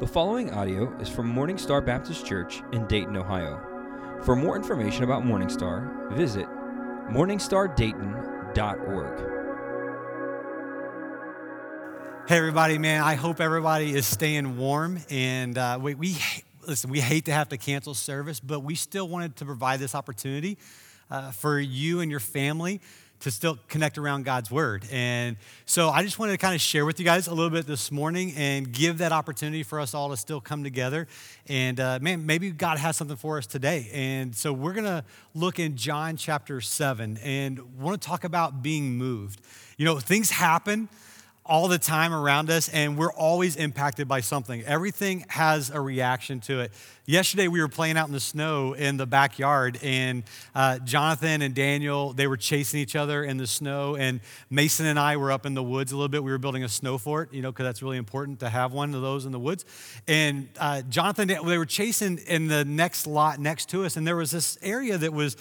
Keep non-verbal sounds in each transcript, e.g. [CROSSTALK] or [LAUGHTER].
The following audio is from Morning Star Baptist Church in Dayton, Ohio. For more information about Morning Star, visit morningstardayton.org. Hey, everybody, man, I hope everybody is staying warm. And uh, we, we, listen, we hate to have to cancel service, but we still wanted to provide this opportunity uh, for you and your family to still connect around God's word. And so I just wanted to kind of share with you guys a little bit this morning and give that opportunity for us all to still come together. And uh, man, maybe God has something for us today. And so we're going to look in John chapter 7 and want to talk about being moved. You know, things happen all the time around us, and we're always impacted by something. Everything has a reaction to it. Yesterday, we were playing out in the snow in the backyard, and uh, Jonathan and Daniel, they were chasing each other in the snow, and Mason and I were up in the woods a little bit. We were building a snow fort, you know, because that's really important to have one of those in the woods. And uh, Jonathan, they were chasing in the next lot next to us, and there was this area that was,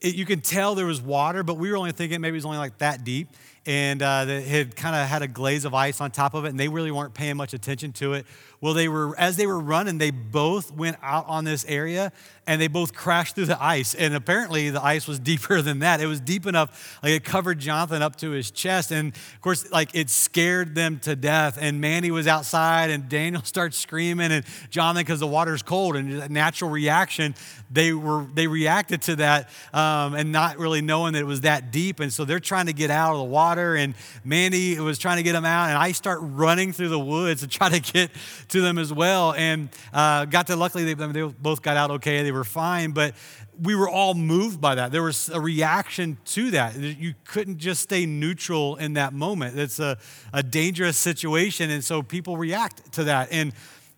it, you could tell there was water, but we were only thinking maybe it was only like that deep and uh, it had kind of had a glaze of ice on top of it, and they really weren't paying much attention to it. Well, they were as they were running, they both went out on this area, and they both crashed through the ice. And apparently, the ice was [LAUGHS] deeper than that. It was deep enough, like it covered Jonathan up to his chest, and of course, like it scared them to death. And Mandy was outside, and Daniel [LAUGHS] starts screaming, and Jonathan, because the water's cold, and natural reaction, they were they reacted to that, um, and not really knowing that it was that deep, and so they're trying to get out of the water, and Mandy was trying to get them out, and I start running through the woods to try to get to them as well. And uh, got to luckily they, they both got out okay, they were fine, but we were all moved by that. There was a reaction to that. You couldn't just stay neutral in that moment. It's a, a dangerous situation, and so people react to that. And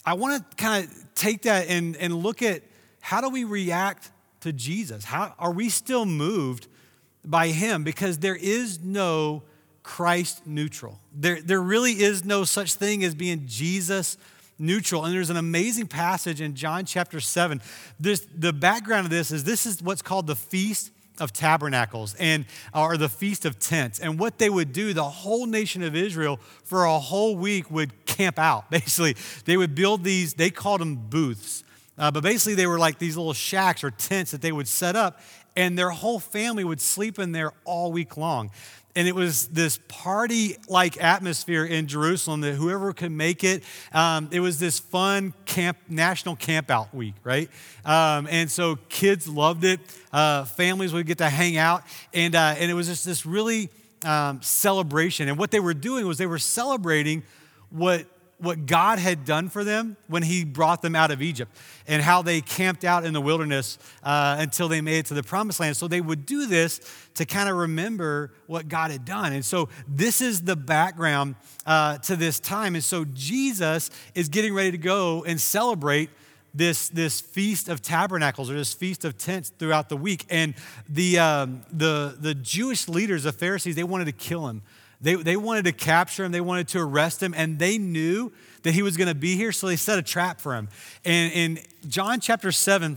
I want to kind of take that and, and look at how do we react to Jesus? How are we still moved by him? Because there is no Christ neutral. There, there really is no such thing as being Jesus neutral. And there's an amazing passage in John chapter 7. This, the background of this is this is what's called the Feast of Tabernacles and or the Feast of Tents. And what they would do, the whole nation of Israel for a whole week would camp out. [LAUGHS] Basically, they would build these, they called them booths. Uh, but basically, they were like these little shacks or tents that they would set up, and their whole family would sleep in there all week long and it was this party like atmosphere in Jerusalem that whoever could make it, um, it was this fun camp, national camp out week, right? Um, and so kids loved it. Uh, families would get to hang out. And, uh, and it was just this really um, celebration. And what they were doing was they were celebrating what what God had done for them when He brought them out of Egypt and how they camped out in the wilderness uh, until they made it to the promised land. So they would do this to kind of remember what God had done. And so this is the background uh, to this time. And so Jesus is getting ready to go and celebrate this, this feast of tabernacles or this feast of tents throughout the week. And the, um, the, the Jewish leaders, the Pharisees, they wanted to kill him. They, they wanted to capture him, they wanted to arrest him, and they knew that he was going to be here, so they set a trap for him. And in John chapter 7,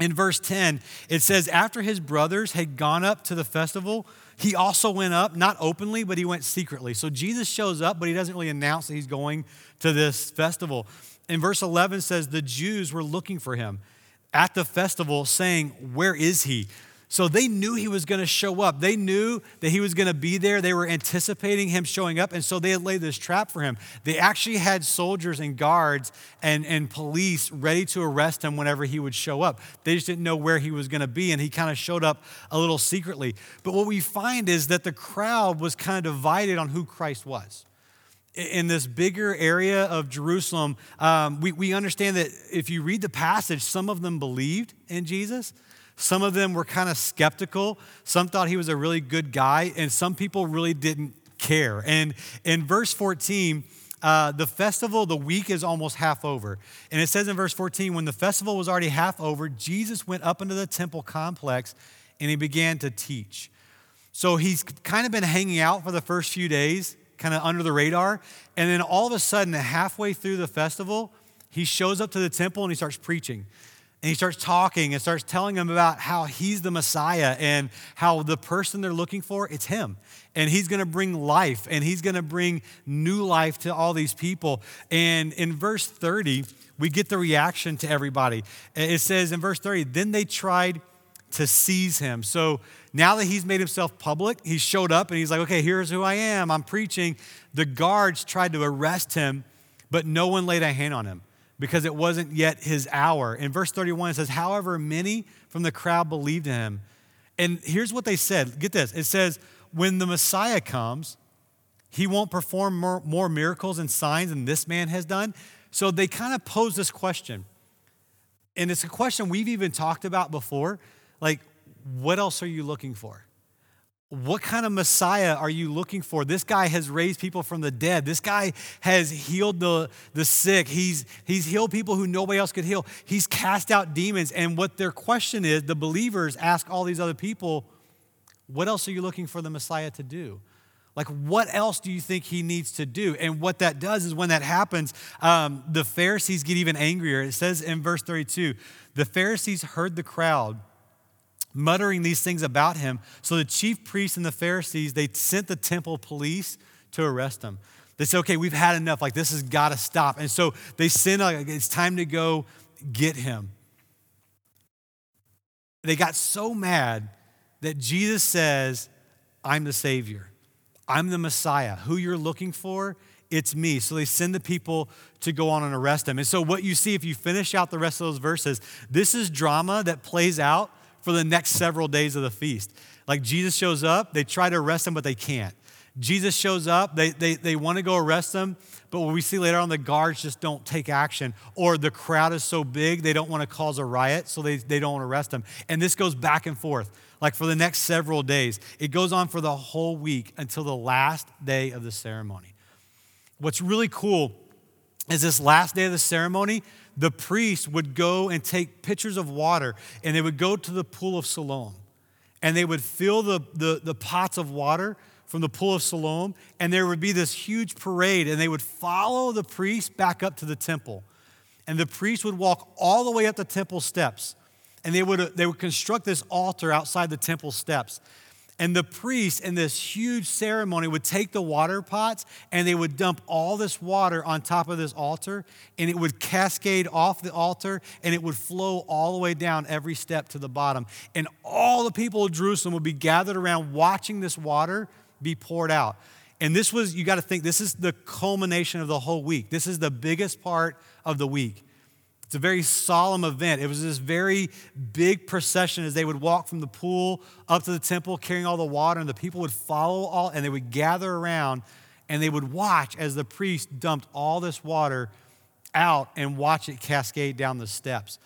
in verse 10, it says, After his brothers had gone up to the festival, he also went up, not openly, but he went secretly. So Jesus shows up, but he doesn't really announce that he's going to this festival. And verse 11 says, The Jews were looking for him at the festival, saying, Where is he? So they knew he was going to show up. They knew that he was going to be there. They were anticipating him showing up. And so they had laid this trap for him. They actually had soldiers and guards and, and police ready to arrest him whenever he would show up. They just didn't know where he was going to be. And he kind of showed up a little secretly. But what we find is that the crowd was kind of divided on who Christ was in this bigger area of Jerusalem, um, we, we understand that if you read the passage, some of them believed in Jesus, some of them were kind of skeptical. Some thought he was a really good guy, and some people really didn't care. And in verse 14, uh, the festival, the week is almost half over. And it says in verse 14, when the festival was already half over, Jesus went up into the temple complex and he began to teach. So he's kind of been hanging out for the first few days, kind of under the radar. And then all of a sudden, halfway through the festival, he shows up to the temple and he starts preaching. And he starts talking and starts telling them about how he's the Messiah and how the person they're looking for, it's him. And he's going to bring life and he's going to bring new life to all these people. And in verse 30, we get the reaction to everybody. It says in verse 30, then they tried to seize him. So now that he's made himself public, he showed up and he's like, okay, here's who I am. I'm preaching. The guards tried to arrest him, but no one laid a hand on him because it wasn't yet his hour. In verse 31, it says, however, many from the crowd believed in him. And here's what they said get this it says, when the Messiah comes, he won't perform more, more miracles and signs than this man has done. So they kind of pose this question. And it's a question we've even talked about before. Like, what else are you looking for? What kind of Messiah are you looking for? This guy has raised people from the dead. This guy has healed the, the sick. He's, he's healed people who nobody else could heal. He's cast out demons. And what their question is the believers ask all these other people, What else are you looking for the Messiah to do? Like, what else do you think he needs to do? And what that does is when that happens, um, the Pharisees get even angrier. It says in verse 32 the Pharisees heard the crowd muttering these things about him. So the chief priests and the Pharisees, they sent the temple police to arrest him. They said, okay, we've had enough. Like, this has got to stop. And so they sent, like, it's time to go get him. They got so mad that Jesus says, I'm the Savior. I'm the Messiah. Who you're looking for, it's me. So they send the people to go on and arrest him. And so, what you see if you finish out the rest of those verses, this is drama that plays out for the next several days of the feast. Like Jesus shows up, they try to arrest him, but they can't. Jesus shows up, they, they, they want to go arrest him, but what we see later on, the guards just don't take action. Or the crowd is so big, they don't want to cause a riot, so they, they don't arrest him. And this goes back and forth, like for the next several days. It goes on for the whole week until the last day of the ceremony. What's really cool is this last day of the ceremony, the priest would go and take pitchers of water and they would go to the pool of Siloam and they would fill the, the, the pots of water from the pool of Siloam and there would be this huge parade and they would follow the priest back up to the temple. And the priest would walk all the way up the temple steps and they would, they would construct this altar outside the temple steps. And the priest in this huge ceremony would take the water pots and they would dump all this water on top of this altar and it would cascade off the altar and it would flow all the way down every step to the bottom. And all the people of Jerusalem would be gathered around watching this water be poured out. And this was, you got to think, this is the culmination of the whole week. This is the biggest part of the week. It's a very solemn event. It was this very big procession as they would walk from the pool up to the temple carrying all the water, and the people would follow all, and they would gather around and they would watch as the priest dumped all this water out and watch it cascade down the steps.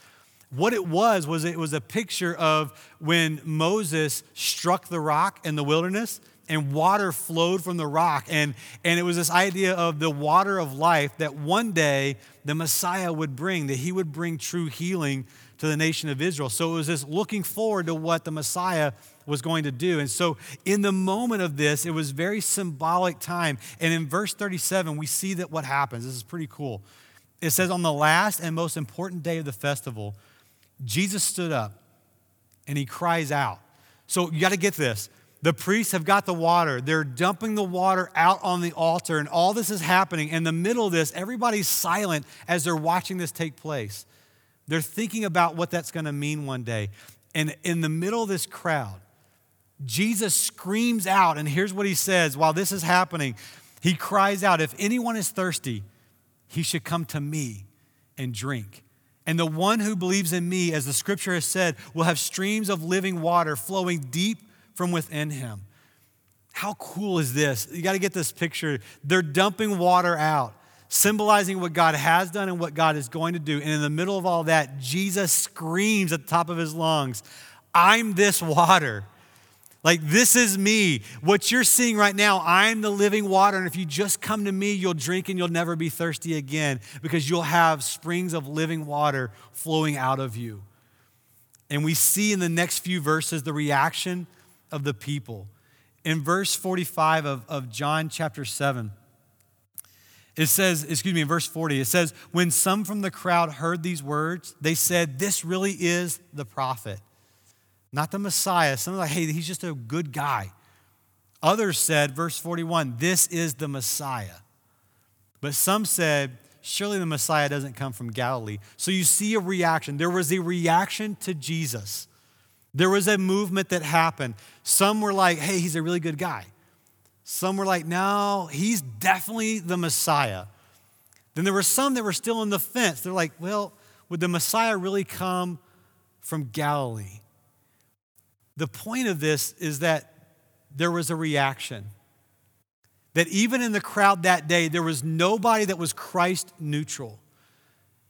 What it was, was it was a picture of when Moses struck the rock in the wilderness and water flowed from the rock. And, and it was this idea of the water of life that one day the Messiah would bring, that he would bring true healing to the nation of Israel. So it was this looking forward to what the Messiah was going to do. And so in the moment of this, it was very symbolic time. And in verse 37, we see that what happens. This is pretty cool. It says, On the last and most important day of the festival, Jesus stood up and he cries out. So you got to get this. The priests have got the water. They're dumping the water out on the altar, and all this is happening. In the middle of this, everybody's silent as they're watching this take place. They're thinking about what that's going to mean one day. And in the middle of this crowd, Jesus screams out, and here's what he says while this is happening. He cries out, If anyone is thirsty, he should come to me and drink. And the one who believes in me, as the scripture has said, will have streams of living water flowing deep from within him. How cool is this? You got to get this picture. They're dumping water out, symbolizing what God has done and what God is going to do. And in the middle of all that, Jesus screams at the top of his lungs, I'm this water. Like, this is me. What you're seeing right now, I'm the living water. And if you just come to me, you'll drink and you'll never be thirsty again because you'll have springs of living water flowing out of you. And we see in the next few verses the reaction of the people. In verse 45 of, of John chapter 7, It says, excuse me, in verse 40, it says, When some from the crowd heard these words, they said, This really is the prophet, not the Messiah. Some are like, Hey, he's just a good guy. Others said, verse 41, This is the Messiah. But some said, Surely the Messiah doesn't come from Galilee. So you see a reaction. There was a reaction to Jesus. There was a movement that happened. Some were like, Hey, he's a really good guy. Some were like, no, he's definitely the Messiah. Then there were some that were still on the fence. They're like, well, would the Messiah really come from Galilee? The point of this is that there was a reaction. That even in the crowd that day, there was nobody that was Christ neutral.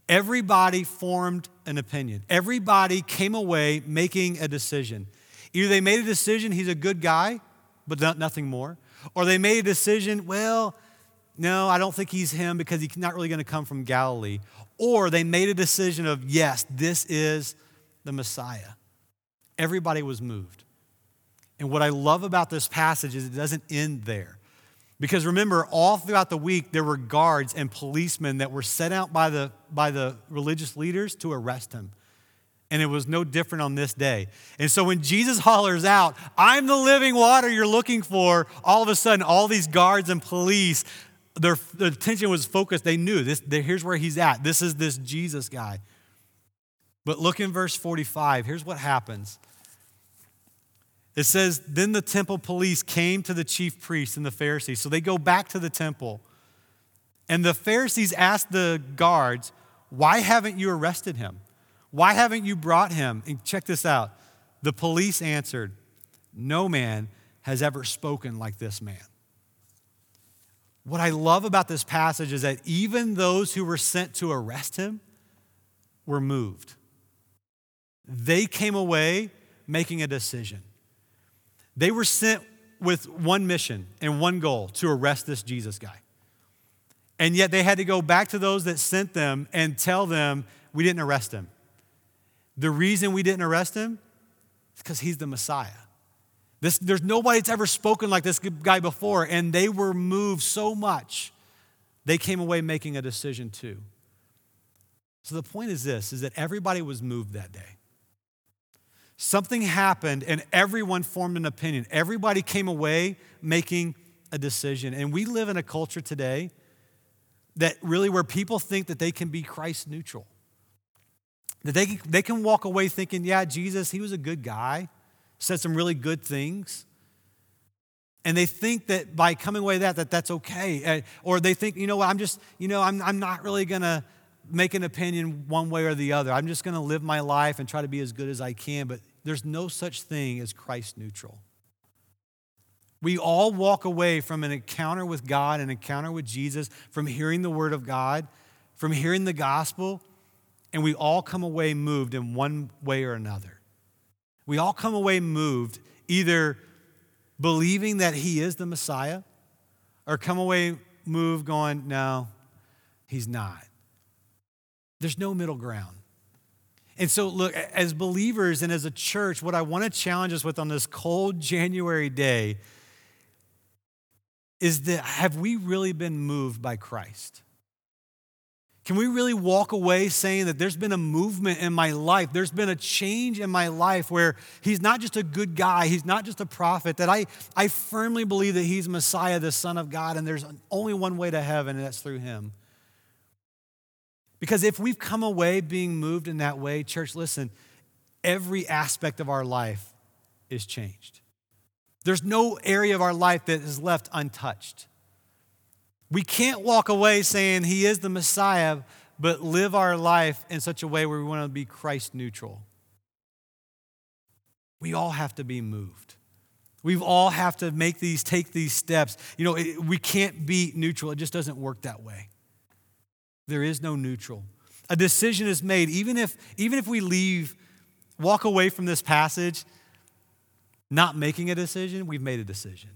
Everybody formed an opinion. Everybody came away making a decision. Either they made a decision, he's a good guy, but not, nothing more. Or they made a decision, well, no, I don't think he's him because he's not really going to come from Galilee. Or they made a decision of, yes, this is the Messiah. Everybody was moved. And what I love about this passage is it doesn't end there. Because remember, all throughout the week, there were guards and policemen that were sent out by the, by the religious leaders to arrest him and it was no different on this day. And so when Jesus hollers out, I'm the living water you're looking for, all of a sudden, all these guards and police, their, their attention was focused. They knew this, here's where he's at. This is this Jesus guy. But look in verse 45. Here's what happens. It says, Then the temple police came to the chief priests and the Pharisees. So they go back to the temple. And the Pharisees asked the guards, Why haven't you arrested him? Why haven't you brought him? And check this out. The police answered, No man has ever spoken like this man. What I love about this passage is that even those who were sent to arrest him were moved. They came away making a decision. They were sent with one mission and one goal to arrest this Jesus guy. And yet they had to go back to those that sent them and tell them, We didn't arrest him. The reason we didn't arrest him is because he's the Messiah. This, there's nobody that's ever spoken like this guy before, and they were moved so much, they came away making a decision too. So the point is this is that everybody was moved that day. Something happened and everyone formed an opinion. Everybody came away making a decision. And we live in a culture today that really where people think that they can be Christ neutral. That they, they can walk away thinking, yeah, Jesus, he was a good guy, said some really good things. And they think that by coming away that, that that's okay. Uh, or they think, you know what, I'm just, you know, I'm, I'm not really going to make an opinion one way or the other. I'm just going to live my life and try to be as good as I can. But there's no such thing as Christ neutral. We all walk away from an encounter with God, an encounter with Jesus, from hearing the word of God, from hearing the gospel, and we all come away moved in one way or another. We all come away moved either believing that he is the Messiah or come away moved going, no, he's not. There's no middle ground. And so, look, as believers and as a church, what I want to challenge us with on this cold January day is that have we really been moved by Christ? Can we really walk away saying that there's been a movement in my life? There's been a change in my life where he's not just a good guy, he's not just a prophet, that I, I firmly believe that he's Messiah, the Son of God, and there's only one way to heaven, and that's through him. Because if we've come away being moved in that way, church, listen, every aspect of our life is changed. There's no area of our life that is left untouched. We can't walk away saying he is the Messiah, but live our life in such a way where we want to be Christ neutral. We all have to be moved. We all have to make these, take these steps. You know, we can't be neutral. It just doesn't work that way. There is no neutral. A decision is made. Even if, even if we leave, walk away from this passage, not making a decision, we've made a decision.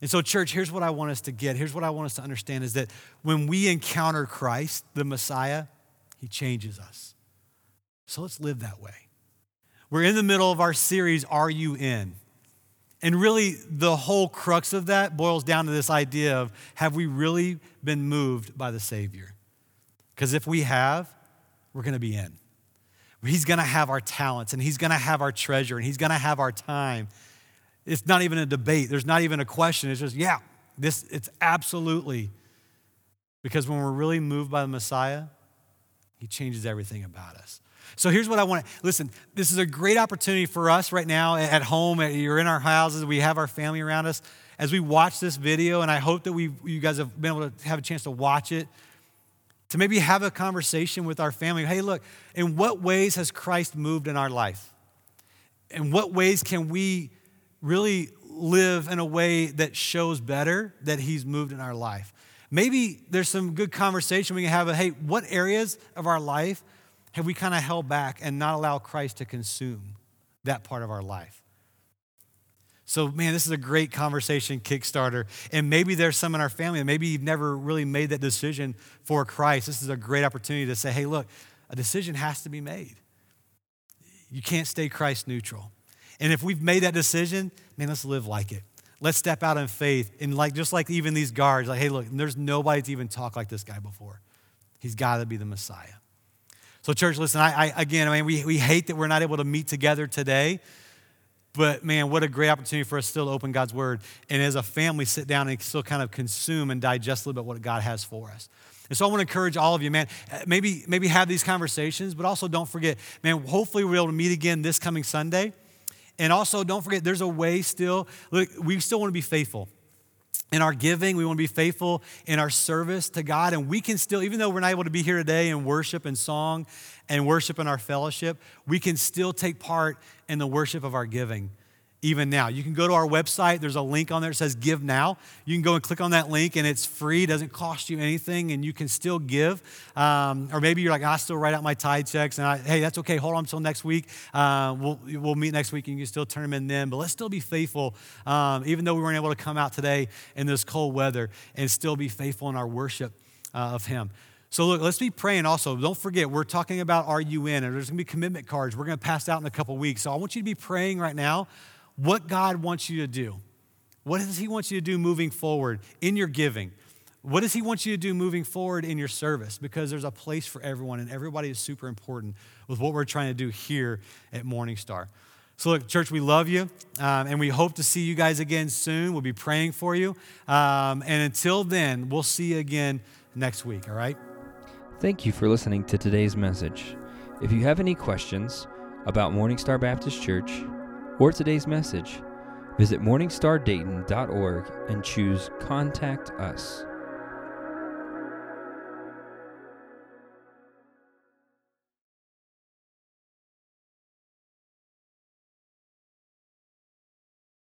And so, church, here's what I want us to get. Here's what I want us to understand is that when we encounter Christ, the Messiah, he changes us. So let's live that way. We're in the middle of our series, Are You In? And really, the whole crux of that boils down to this idea of have we really been moved by the Savior? Because if we have, we're going to be in. He's going to have our talents and He's going to have our treasure and He's going to have our time. It's not even a debate. There's not even a question. It's just, yeah, this, it's absolutely. Because when we're really moved by the Messiah, He changes everything about us. So here's what I want to listen. This is a great opportunity for us right now at home. You're in our houses. We have our family around us. As we watch this video, and I hope that we, you guys have been able to have a chance to watch it to maybe have a conversation with our family. Hey, look, in what ways has Christ moved in our life? In what ways can we really live in a way that shows better that He's moved in our life? Maybe there's some good conversation we can have. Hey, what areas of our life have we kind of held back and not allow Christ to consume that part of our life? So, man, this is a great conversation kickstarter. And maybe there's some in our family, and maybe you've never really made that decision for Christ. This is a great opportunity to say, hey, look, a decision has to be made. You can't stay Christ neutral. And if we've made that decision, man, let's live like it. Let's step out in faith. And like just like even these guards, like, hey, look, there's nobody to even talk like this guy before. He's got to be the Messiah. So, church, listen, I, I again, I mean, we, we hate that we're not able to meet together today. But man, what a great opportunity for us still to open God's word and as a family sit down and still kind of consume and digest a little bit what God has for us. And so I want to encourage all of you, man, maybe, maybe have these conversations, but also don't forget, man, hopefully we're able to meet again this coming Sunday. And also don't forget, there's a way still, look, we still want to be faithful in our giving. We want to be faithful in our service to God. And we can still, even though we're not able to be here today in worship and song and worship in our fellowship, we can still take part in the worship of our giving even now. You can go to our website. There's a link on there that says Give Now. You can go and click on that link, and it's free, doesn't cost you anything, and you can still give. Um, or maybe you're like, I still write out my tithe checks, and I, hey, that's okay. Hold on until next week. Uh, we'll, we'll meet next week, and you can still turn them in then. But let's still be faithful, um, even though we weren't able to come out today in this cold weather, and still be faithful in our worship uh, of Him. So, look, let's be praying also. Don't forget, we're talking about Are You In, and there's to be commitment cards we're to pass out in a couple weeks. So, I want you to be praying right now what God wants you to do. What does He want you to do moving forward in your giving? What does He want you to do moving forward in your service? Because there's a place for everyone, and everybody is super important with what we're trying to do here at Morning Star. So, look, church, we love you, um, and we hope to see you guys again soon. We'll be praying for you. Um, and until then, we'll see you again next week, all right? Thank you for listening to today's message. If you have any questions about Morning Star Baptist Church, or today's message, visit morningstardayton.org and choose Contact Us.